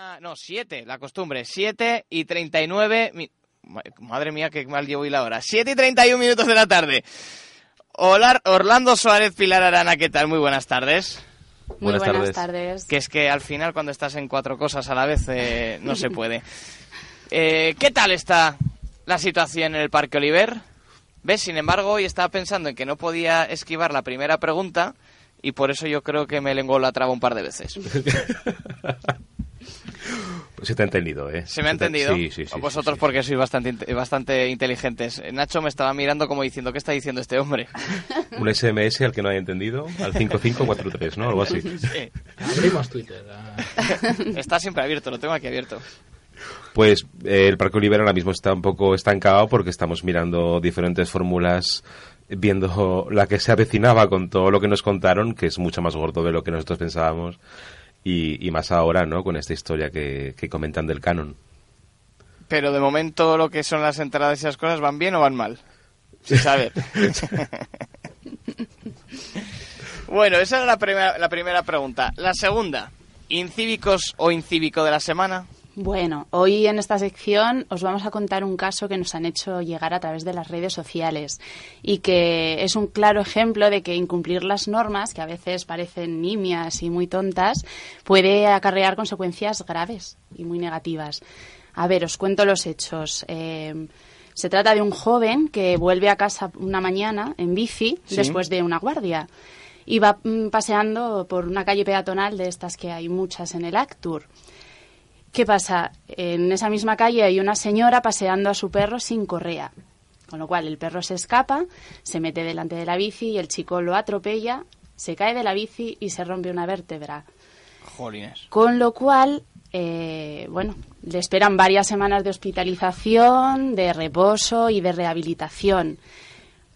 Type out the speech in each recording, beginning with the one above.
Una, no, siete, la costumbre. Siete y treinta y nueve... mi- Ma- Madre mía, qué mal llevo hoy la hora. Siete y treinta y un minutos de la tarde. Hola, Orlando Suárez, Pilar Arana, ¿qué tal? Muy buenas tardes. Muy Buenas buenas, tardes. tardes. Que es que al final cuando estás en cuatro cosas a la vez eh, no se puede. Eh, ¿Qué tal está la situación en el Parque Oliver? ¿Ves? Sin embargo, hoy estaba pensando en que no podía esquivar la primera pregunta y por eso yo creo que me lenguó la traba un par de veces. Pues se te ha entendido, ¿eh? ¿Se me ha te- entendido? Sí, sí, sí. Vosotros sí, sí. porque sois bastante, bastante inteligentes. Nacho me estaba mirando como diciendo, ¿qué está diciendo este hombre? Un SMS al que no haya entendido, al 5543, ¿no? Algo así. Sí. Abrimos Twitter. ah. Está siempre abierto, lo tengo aquí abierto. Pues eh, el Parque Oliver ahora mismo está un poco estancado porque estamos mirando diferentes fórmulas, viendo la que se avecinaba con todo lo que nos contaron, que es mucho más gordo de lo que nosotros pensábamos, y, y más ahora, ¿no? Con esta historia que, que comentan del canon. Pero de momento lo que son las entradas y esas cosas, ¿van bien o van mal? Sin saber. bueno, esa era la primera, la primera pregunta. La segunda, ¿incívicos o incívico de la semana? Bueno, hoy en esta sección os vamos a contar un caso que nos han hecho llegar a través de las redes sociales y que es un claro ejemplo de que incumplir las normas, que a veces parecen nimias y muy tontas, puede acarrear consecuencias graves y muy negativas. A ver, os cuento los hechos. Eh, se trata de un joven que vuelve a casa una mañana en bici Sí. después de una guardia. Y va mm, paseando por una calle peatonal de estas que hay muchas en el Actur. ¿Qué pasa? En esa misma calle hay una señora paseando a su perro sin correa. Con lo cual el perro se escapa, se mete delante de la bici y el chico lo atropella, se cae de la bici y se rompe una vértebra. Jolines. Con lo cual, eh, bueno, le esperan varias semanas de hospitalización, de reposo y de rehabilitación.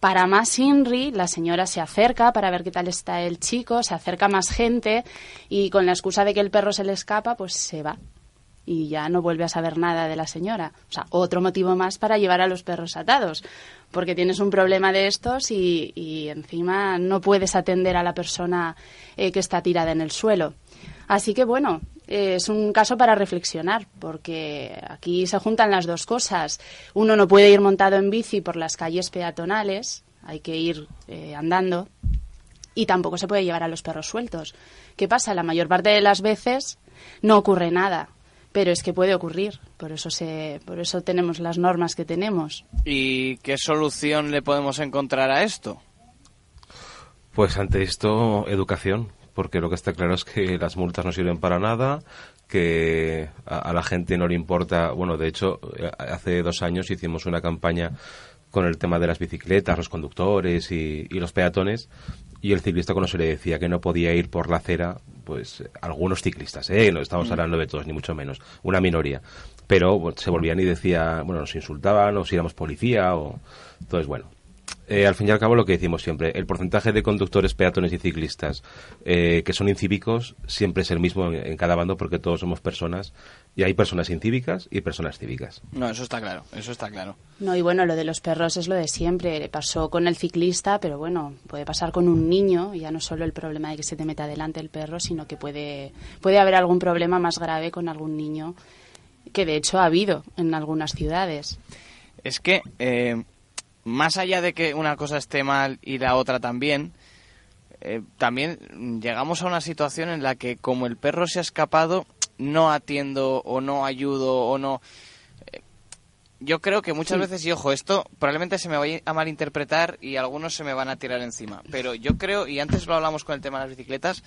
Para más INRI, la señora se acerca para ver qué tal está el chico, se acerca más gente y con la excusa de que el perro se le escapa, pues se va. Y ya no vuelve a saber nada de la señora. O sea, otro motivo más para llevar a los perros atados. Porque tienes un problema de estos y, encima no puedes atender a la persona eh, que está tirada en el suelo. Así que bueno, eh, es un caso para reflexionar, porque aquí se juntan las dos cosas. Uno no puede ir montado en bici por las calles peatonales, hay que ir eh, andando, y tampoco se puede llevar a los perros sueltos. ¿Qué pasa? La mayor parte de las veces no ocurre nada, pero es que puede ocurrir. Por eso, se, por eso tenemos las normas que tenemos. ¿Y qué solución le podemos encontrar a esto? Pues ante esto, educación, porque lo que está claro es que las multas no sirven para nada, que a, a la gente no le importa. Bueno, de hecho, eh, hace dos años hicimos una campaña con el tema de las bicicletas, los conductores y, y los peatones, y el ciclista cuando se le decía que no podía ir por la acera, pues algunos ciclistas, ¿eh? no estamos hablando de todos, ni mucho menos, una minoría, pero se volvían y decía, bueno, nos insultaban, o si éramos policía, o... Entonces, bueno, eh, al fin y al cabo lo que decimos siempre, el porcentaje de conductores, peatones y ciclistas eh, que son incívicos siempre es el mismo en, en cada bando porque todos somos personas y hay personas incívicas y personas cívicas. No, eso está claro, eso está claro. No, y bueno, lo de los perros es lo de siempre. Le pasó con el ciclista, pero bueno, puede pasar con un niño. y Ya no solo el problema de que se te meta delante el perro, sino que puede, puede haber algún problema más grave con algún niño, que de hecho ha habido en algunas ciudades. Es que, eh, más allá de que una cosa esté mal y la otra también, eh, también llegamos a una situación en la que como el perro se ha escapado, no atiendo o no ayudo o no... eh, yo creo que muchas veces, y ojo, esto probablemente se me vaya a malinterpretar y algunos se me van a tirar encima, pero yo creo, y antes lo hablamos con el tema de las bicicletas,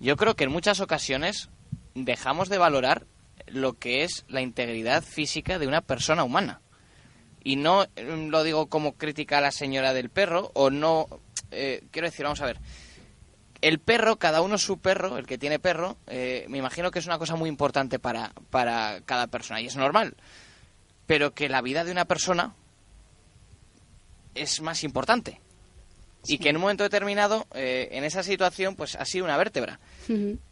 yo creo que en muchas ocasiones dejamos de valorar lo que es la integridad física de una persona humana. Y no eh, lo digo como crítica a la señora del perro, o no. eh, quiero decir, vamos a ver. El perro, cada uno su perro, el que tiene perro, eh, me imagino que es una cosa muy importante para, para cada persona, y es normal. Pero que la vida de una persona es más importante. Y que en un momento determinado, eh, en esa situación, pues ha sido una vértebra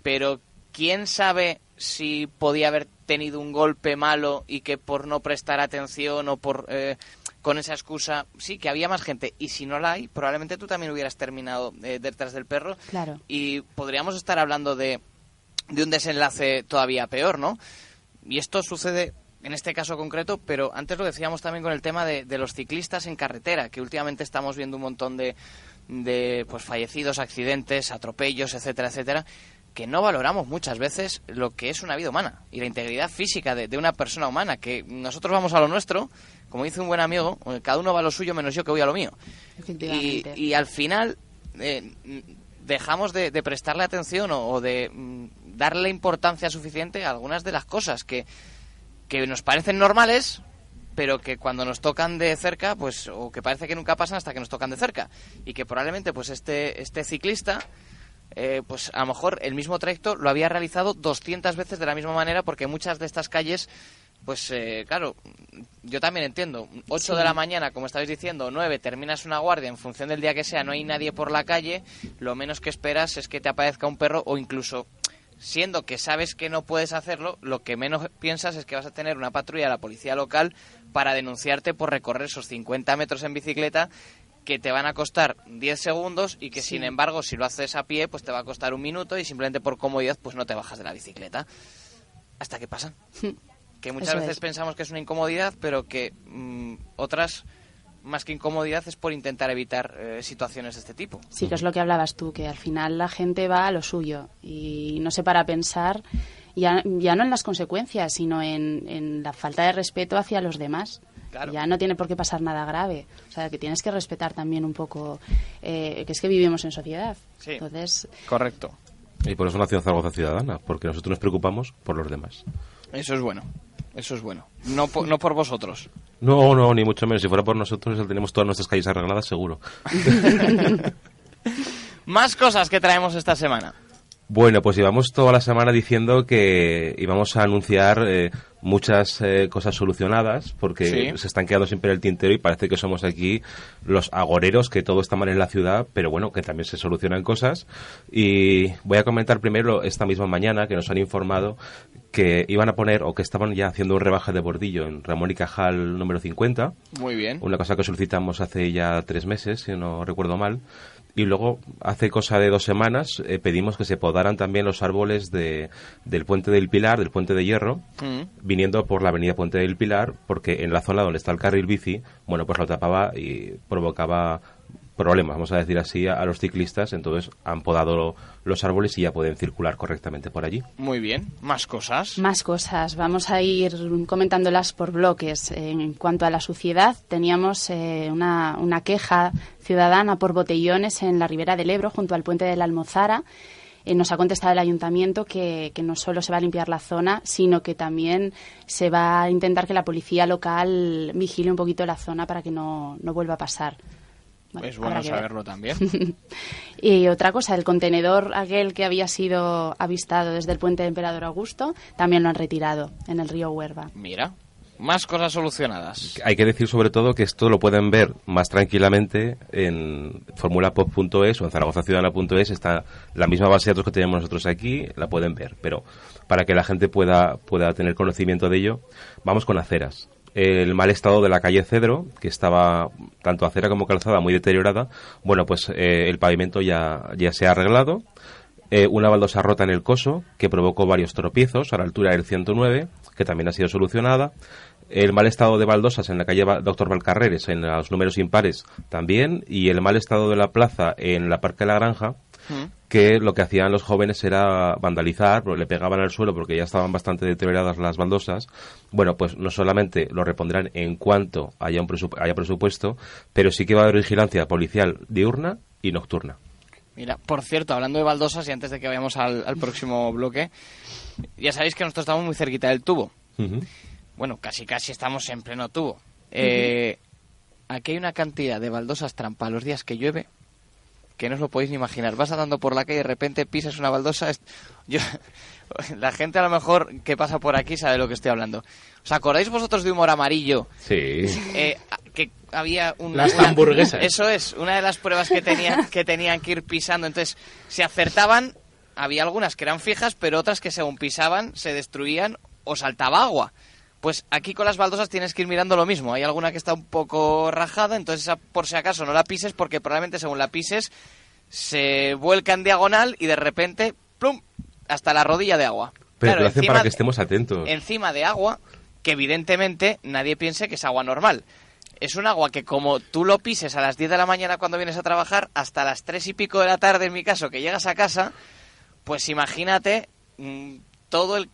pero quién sabe si podía haber tenido un golpe malo y que por no prestar atención o por eh, con esa excusa sí que había más gente y si no la hay probablemente tú también hubieras terminado eh, detrás del perro Claro. y podríamos estar hablando de de un desenlace todavía peor, ¿no? Y esto sucede en este caso concreto, pero antes lo decíamos también con el tema de, de los ciclistas en carretera, que últimamente estamos viendo un montón de, de pues fallecidos, accidentes, atropellos, etcétera, etcétera, que no valoramos muchas veces lo que es una vida humana y la integridad física de, de una persona humana, que nosotros vamos a lo nuestro, como dice un buen amigo, cada uno va a lo suyo menos yo que voy a lo mío. Y, al final eh, dejamos de, de prestarle atención o, o de mm, darle importancia suficiente a algunas de las cosas que, que nos parecen normales, pero que cuando nos tocan de cerca, pues, o que parece que nunca pasan hasta que nos tocan de cerca. Y que probablemente, pues, este, este ciclista, eh, pues, a lo mejor el mismo trayecto lo había realizado 200 veces de la misma manera, porque muchas de estas calles, pues, eh, claro, yo también entiendo. 8 de la mañana, como estabais diciendo, 9, terminas una guardia, en función del día que sea, no hay nadie por la calle, lo menos que esperas es que te aparezca un perro o incluso siendo que sabes que no puedes hacerlo, lo que menos piensas es que vas a tener una patrulla de la policía local para denunciarte por recorrer esos 50 metros en bicicleta que te van a costar 10 segundos y que sin embargo si lo haces a pie pues te va a costar un minuto y simplemente por comodidad pues no te bajas de la bicicleta. Hasta que pasan. Que muchas Eso veces es. pensamos que es una incomodidad, pero que mm, otras más que incomodidad es por intentar evitar eh, situaciones de este tipo. Sí, que es lo que hablabas tú, que al final la gente va a lo suyo y no se para a pensar ya, ya no en las consecuencias, sino en, en la falta de respeto hacia los demás. Claro. Ya no tiene por qué pasar nada grave. O sea, que tienes que respetar también un poco, eh, que es que vivimos en sociedad. Sí. Entonces, Correcto. Y por eso nació Zaragoza Ciudadana, porque nosotros nos preocupamos por los demás. Eso es bueno. Eso es bueno. No por, no por vosotros. No, no, ni mucho menos. Si fuera por nosotros, tenemos todas nuestras calles arregladas, seguro. Más cosas que traemos esta semana. Bueno, pues llevamos toda la semana diciendo que íbamos a anunciar eh, muchas eh, cosas solucionadas, porque Sí. se están quedando siempre en el tintero y parece que somos aquí los agoreros, que todo está mal en la ciudad, pero bueno, que también se solucionan cosas. Y voy a comentar primero esta misma mañana que nos han informado que iban a poner, o que estaban ya haciendo un rebaje de bordillo en Ramón y Cajal número 50, Muy bien. una cosa que solicitamos hace ya tres meses, si no recuerdo mal. Y luego, hace cosa de dos semanas, eh, pedimos que se podaran también los árboles de, del Puente del Pilar, del Puente de Hierro, Mm. viniendo por la avenida Puente del Pilar, porque en la zona donde está el carril bici, bueno, pues lo tapaba y provocaba problemas, vamos a decir así, a, a los ciclistas. Entonces han podado los árboles y ya pueden circular correctamente por allí. Muy bien. Más cosas. Más cosas. Vamos a ir comentándolas por bloques. En cuanto a la suciedad, teníamos eh, una, una queja ciudadana por botellones en la ribera del Ebro, junto al puente de la Almozara. Eh, nos ha contestado el ayuntamiento que, que no solo se va a limpiar la zona, sino que también se va a intentar que la policía local vigile un poquito la zona para que no, no vuelva a pasar. Bueno, es bueno ver. saberlo también. Y otra cosa, el contenedor aquel que había sido avistado desde el puente de Emperador Augusto, también lo han retirado en el río Huerva. Mira. Más cosas solucionadas. Hay que decir sobre todo que esto lo pueden ver más tranquilamente en formulapop.es o en zaragozaciudadana.es. Está la misma base de datos que tenemos nosotros aquí, la pueden ver. Pero para que la gente pueda, pueda tener conocimiento de ello, vamos con aceras. El mal estado de la calle Cedro, que estaba tanto acera como calzada muy deteriorada, bueno, pues eh, el pavimento ya, ya se ha arreglado. Eh, una baldosa rota en el coso que provocó varios tropiezos a la altura del 109, que también ha sido solucionada. El mal estado de baldosas en la calle Doctor Valcarreres, en los números impares, también. Y el mal estado de la plaza en la Parque de la Granja. Que lo que hacían los jóvenes era vandalizar, le pegaban al suelo porque ya estaban bastante deterioradas las baldosas. Bueno, pues no solamente lo repondrán en cuanto haya, un presup- haya presupuesto, pero sí que va a haber vigilancia policial diurna y nocturna. Mira, por cierto, hablando de baldosas y antes de que vayamos al, al próximo bloque, ya sabéis que nosotros estamos muy cerquita del tubo. Bueno, casi casi estamos en pleno tubo. Eh, aquí hay una cantidad de baldosas trampa los días que llueve que no os lo podéis ni imaginar. Vas andando por la calle y de repente pisas una baldosa. Yo, la gente a lo mejor que pasa por aquí sabe de lo que estoy hablando. ¿Os acordáis vosotros de humor amarillo? Sí. Eh, que había un- Las una, hamburguesas. Eso es, una de las pruebas que tenían que tenían que ir pisando. Entonces, se acertaban, había algunas que eran fijas, pero otras que según pisaban se destruían o saltaba agua. Pues aquí con las baldosas tienes que ir mirando lo mismo. Hay alguna que está un poco rajada, entonces esa, por si acaso no la pises porque probablemente según la pises se vuelca en diagonal y de repente, plum, hasta la rodilla de agua. Pero Claro, lo hacen para que estemos atentos. Encima de agua que evidentemente nadie piense que es agua normal. Es un agua que como tú lo pises a las 10 de la mañana cuando vienes a trabajar, hasta las 3 y pico de la tarde, en mi caso, que llegas a casa, pues imagínate mm, todo el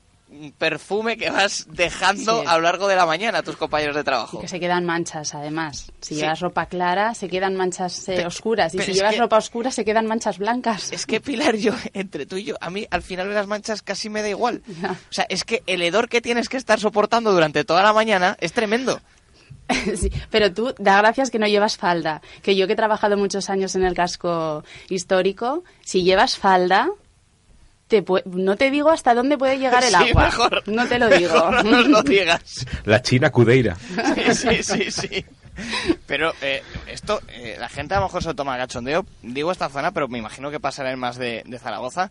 perfume que vas dejando Sí. a lo largo de la mañana a tus compañeros de Y trabajo. que se quedan manchas, además. Si Sí. llevas ropa clara, se quedan manchas eh, oscuras. Y si llevas que- ropa oscura, se quedan manchas blancas. Es que Pilar, yo, entre tú y yo, a mí al final de las manchas casi me da igual. O sea, es que el hedor que tienes que estar soportando durante toda la mañana es tremendo. Sí, pero tú, da gracias que no llevas falda. Que yo que he trabajado muchos años en el casco histórico, si llevas falda, te no te digo hasta dónde puede llegar el Sí, agua. mejor. no te lo digo. No nos lo digas. La China Cudeira. Sí, sí, sí, sí. Pero eh, esto, eh, la gente a lo mejor se lo toma cachondeo. Digo esta zona, pero me imagino que pasará en más de, de Zaragoza.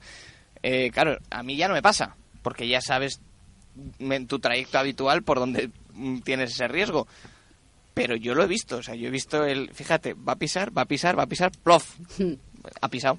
Eh, claro, a mí ya no me pasa, porque ya sabes en tu trayecto habitual por donde mm, tienes ese riesgo. Pero yo lo he visto, o sea, yo he visto el, fíjate, va a pisar, va a pisar, va a pisar, plof, ha pisado.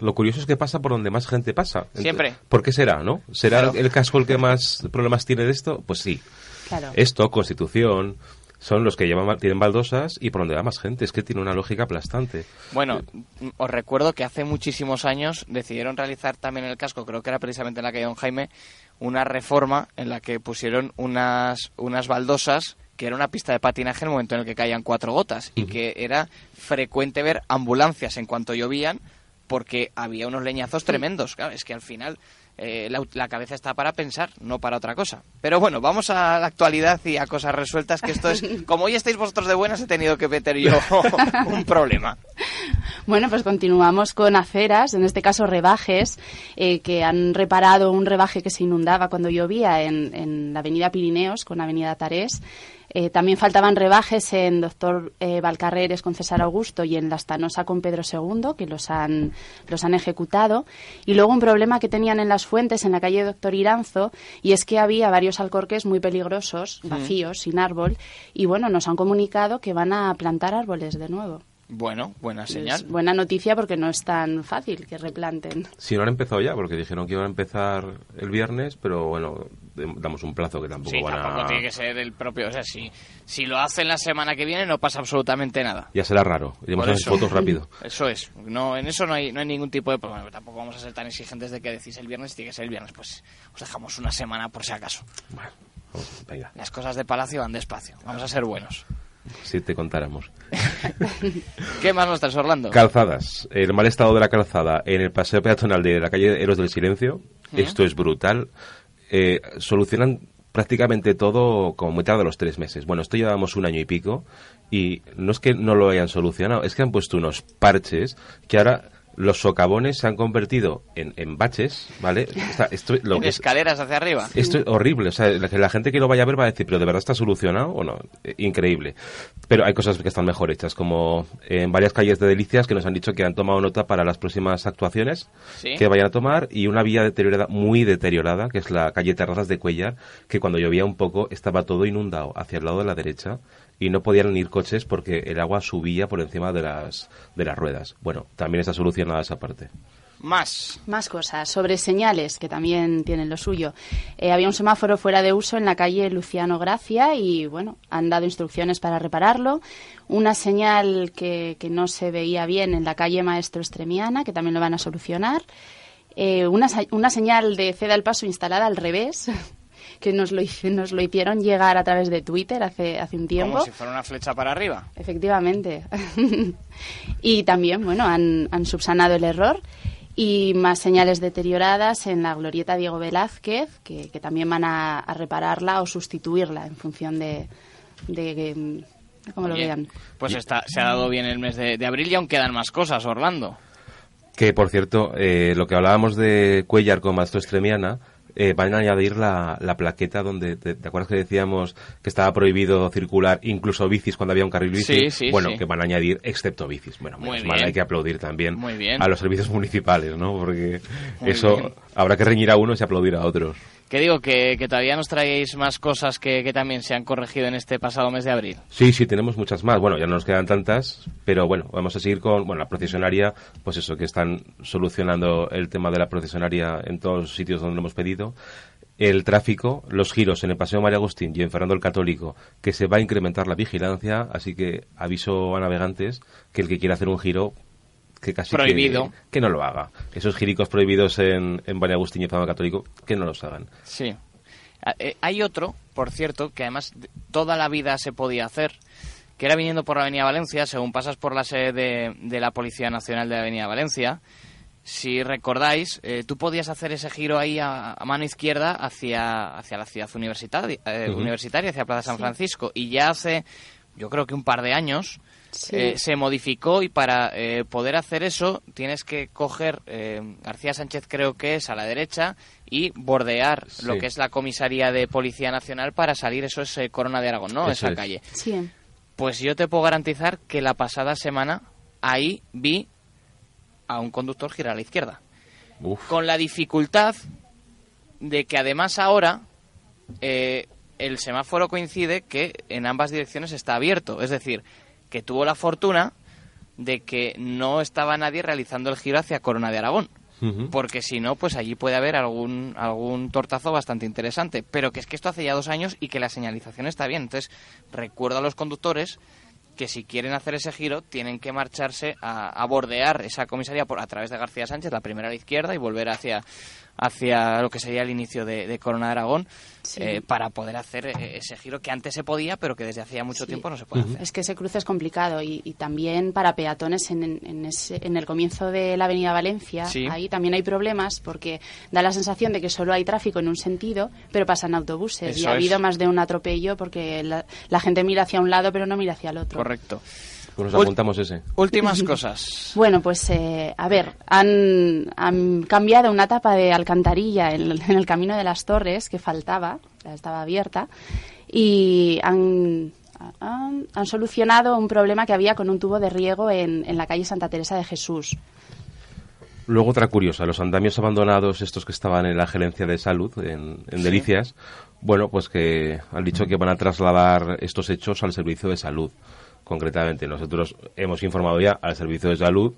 Lo curioso es que pasa por donde más gente pasa. Siempre. ¿Por qué será, no? ¿Será Claro. el casco el que más problemas tiene de esto? Pues sí. Claro. Esto, Constitución, son los que llevan, tienen baldosas y por donde va más gente. Es que tiene una lógica aplastante. Bueno, mm, os recuerdo que hace muchísimos años decidieron realizar también en el casco, creo que era precisamente en la calle Don Jaime, una reforma en la que pusieron unas, unas baldosas que era una pista de patinaje en el momento en el que caían cuatro gotas y que era frecuente ver ambulancias en cuanto llovían porque había unos leñazos tremendos. Claro, es que al final eh, la, la cabeza está para pensar, no para otra cosa. Pero bueno, vamos a la actualidad y a cosas resueltas, que esto es, como hoy estáis vosotros de buenas, he tenido que meter yo un problema. Bueno, pues continuamos con aceras, en este caso rebajes, eh, que han reparado un rebaje que se inundaba cuando llovía en, en la avenida Pirineos con avenida Tarés. Eh, también faltaban rebajes en Doctor eh, Valcarreres con César Augusto y en La Estanosa con Pedro II, que los han, los han ejecutado. Y luego un problema que tenían en las fuentes, en la calle Doctor Iranzo, y es que había varios alcorques muy peligrosos, vacíos, sin árbol, y bueno, nos han comunicado que van a plantar árboles de nuevo. Bueno, buena señal. Es buena noticia porque no es tan fácil que replanten. Si no han empezado ya, porque dijeron que iban a empezar el viernes, pero bueno, damos un plazo que tampoco Sí, van tampoco a... tiene que ser el propio. O sea, si, si lo hacen la semana que viene, no pasa absolutamente nada. Ya será raro. Iremos a hacer fotos rápido. Eso es. No, en eso no hay, no hay ningún tipo de problema. Tampoco vamos a ser tan exigentes de que decís el viernes, tiene que ser el viernes. Pues os dejamos una semana por si acaso. Bueno, vamos, venga, Las cosas de Palacio van despacio. Vamos a ser buenos. si te contáramos. ¿Qué más nos traes, Orlando? Calzadas. El mal estado de la calzada en el paseo peatonal de la calle Héroes del Silencio. Esto es brutal. Eh, solucionan prácticamente todo como muy tarde a los tres meses. Bueno, esto llevamos un año y pico y no es que no lo hayan solucionado, es que han puesto unos parches que ahora los socavones se han convertido en, en baches, ¿vale? Esto, lo en es- escaleras hacia arriba. esto es horrible, o sea, la, gente que lo vaya a ver va a decir, pero ¿de verdad está solucionado o no? Eh, increíble. Pero hay cosas que están mejor hechas, como en varias calles de Delicias que nos han dicho que han tomado nota para las próximas actuaciones Sí. que vayan a tomar y una vía deteriorada, muy deteriorada, que es la calle Terrazas de Cuellar, que cuando llovía un poco estaba todo inundado hacia el lado de la derecha y no podían ir coches porque el agua subía por encima de las, de las ruedas. Bueno, también está solucionada esa parte. Más. Más cosas sobre señales, que también tienen lo suyo. Eh, había un semáforo fuera de uso en la calle Luciano Gracia y, bueno, han dado instrucciones para repararlo. Una señal que, que no se veía bien en la calle Maestro Estremiana, que también lo van a solucionar. Eh, una, una señal de ceda al paso instalada al revés, que nos lo, hice- nos lo hicieron llegar a través de Twitter hace, hace un tiempo. Como si fuera una flecha para arriba. Efectivamente. y también, bueno, han, han subsanado el error y más señales deterioradas en la glorieta Diego Velázquez, que, que también van a, a repararla o sustituirla en función de, de, de cómo lo vean. Pues está, se ha dado bien el mes de, de abril y aún quedan más cosas, Orlando. Que, por cierto, eh, lo que hablábamos de Cuellar con Maestro Estremiana, eh, van a añadir la, la plaqueta donde, te, te acuerdas que decíamos que estaba prohibido circular incluso bicis cuando había un carril bici? Sí, sí, bueno, sí. que van a añadir excepto bicis. Bueno, Muy menos mal, hay que aplaudir también a los servicios municipales, ¿no? Porque Muy eso bien. Habrá que reñir a unos y aplaudir a otros. Que digo que, que todavía nos traéis más cosas que, que, también se han corregido en este pasado mes de abril. Sí, sí, tenemos muchas más. Bueno, ya no nos quedan tantas, pero bueno, vamos a seguir con bueno, la procesionaria, pues eso, que están solucionando el tema de la procesionaria en todos los sitios donde lo hemos pedido. El tráfico, los giros en el Paseo María Agustín y en Fernando el Católico, que se va a incrementar la vigilancia, así que aviso a navegantes que el que quiera hacer un giro que casi prohibido que, no lo haga esos giricos prohibidos en, en María Agustín y Fernando Católico que no los hagan sí eh, hay otro por cierto que además toda la vida se podía hacer que era viniendo por la Avenida Valencia según pasas por la sede de, de la Policía Nacional de la Avenida Valencia si recordáis, eh, tú podías hacer ese giro ahí a, a mano izquierda hacia, hacia la ciudad universitaria, eh, uh -huh. universitaria, hacia Plaza San sí. Francisco. Y ya hace, yo creo que un par de años, sí. eh, se modificó y para eh, poder hacer eso tienes que coger García Sánchez, creo que es a la derecha, y bordear sí. lo que es la comisaría de Policía Nacional para salir, eso es Corona de Aragón, ¿no? Eso Esa es. calle. Sí. Pues yo te puedo garantizar que la pasada semana ahí vi a un conductor girar a la izquierda. Uf. Con la dificultad de que además ahora eh, el semáforo coincide que en ambas direcciones está abierto. Es decir, que tuvo la fortuna de que no estaba nadie realizando el giro hacia Corona de Aragón. Uh -huh. Porque si no, pues allí puede haber algún, algún tortazo bastante interesante. Pero que es que esto hace ya dos años y que la señalización está bien. Entonces, recuerdo a los conductores que si quieren hacer ese giro tienen que marcharse a, a bordear esa comisaría por, a través de García Sánchez, la primera a la izquierda, y volver hacia, hacia lo que sería el inicio de, de Corona de Aragón, sí. eh, para poder hacer eh, ese giro que antes se podía, pero que desde hacía mucho sí. tiempo no se puede uh -huh. hacer. Es que ese cruce es complicado y, y también para peatones en, en, ese, en, el comienzo de la Avenida Valencia, sí. ahí también hay problemas porque da la sensación de que solo hay tráfico en un sentido, pero pasan autobuses Eso y ha es. habido más de un atropello porque la, la gente mira hacia un lado pero no mira hacia el otro. Correcto. Pues nos apuntamos ese. Últimas cosas. Bueno, pues eh, a ver, han, han, cambiado una tapa de alcantarilla en, en, el camino de las torres que faltaba, estaba abierta, y han, han, han, solucionado un problema que había con un tubo de riego en, en la calle Santa Teresa de Jesús. Luego otra curiosa, los andamios abandonados, estos que estaban en la gerencia de salud, en, en sí. Delicias, bueno, pues que han dicho que van a trasladar estos hechos al servicio de salud concretamente. Nosotros hemos informado ya al servicio de salud,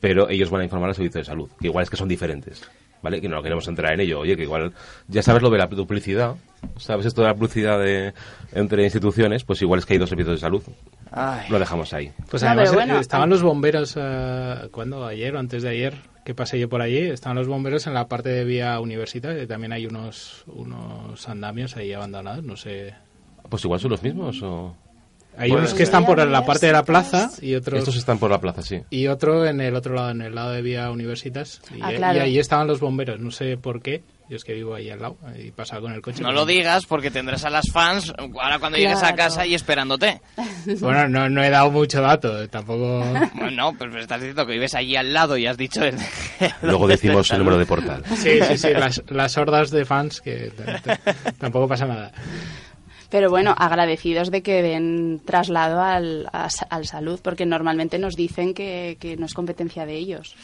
pero ellos van a informar al servicio de salud, que igual es que son diferentes. ¿Vale? Que no queremos entrar en ello. Oye, que igual, ya sabes lo de la duplicidad, ¿sabes esto de la duplicidad de, entre instituciones? Pues igual es que hay dos servicios de salud. Ay. Lo dejamos ahí. Pues además, bueno, estaban los bomberos, uh, ¿cuándo? Ayer o antes de ayer, que pasé yo por allí, estaban los bomberos en la parte de vía universitaria, y también hay unos, unos andamios ahí abandonados, no sé. Pues igual son los mismos o... Hay pues unos que están por la parte de la plaza y otros... Estos están por la plaza, sí. Y otro en el otro lado, en el lado de Vía Universitas. Y, ah, claro. y ahí estaban los bomberos, no sé por qué. Yo es que vivo ahí al lado y pasaba con el coche. No lo digas porque tendrás a las fans ahora cuando claro. llegues a casa y esperándote. Bueno, no, no he dado mucho dato, tampoco... Bueno, pero estás diciendo que vives allí al lado y has dicho... El... Luego decimos el número de portal. Sí, sí, sí, las, las hordas de fans que tampoco pasa nada. Pero bueno, agradecidos de que den traslado al, a, al salud, porque normalmente nos dicen que, que, no es competencia de ellos,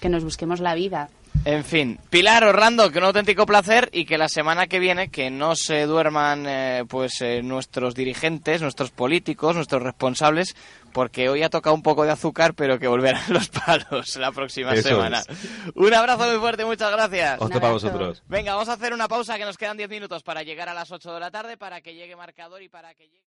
que nos busquemos la vida. En fin, Pilar Orlando, que un auténtico placer y que la semana que viene que no se duerman eh, pues eh, nuestros dirigentes, nuestros políticos, nuestros responsables, porque hoy ha tocado un poco de azúcar, pero que volverán los palos la próxima Eso semana. Es. Un abrazo muy fuerte, muchas gracias. Otro para vosotros. Venga, vamos a hacer una pausa que nos quedan 10 minutos para llegar a las 8 de la tarde, para que llegue marcador y para que llegue...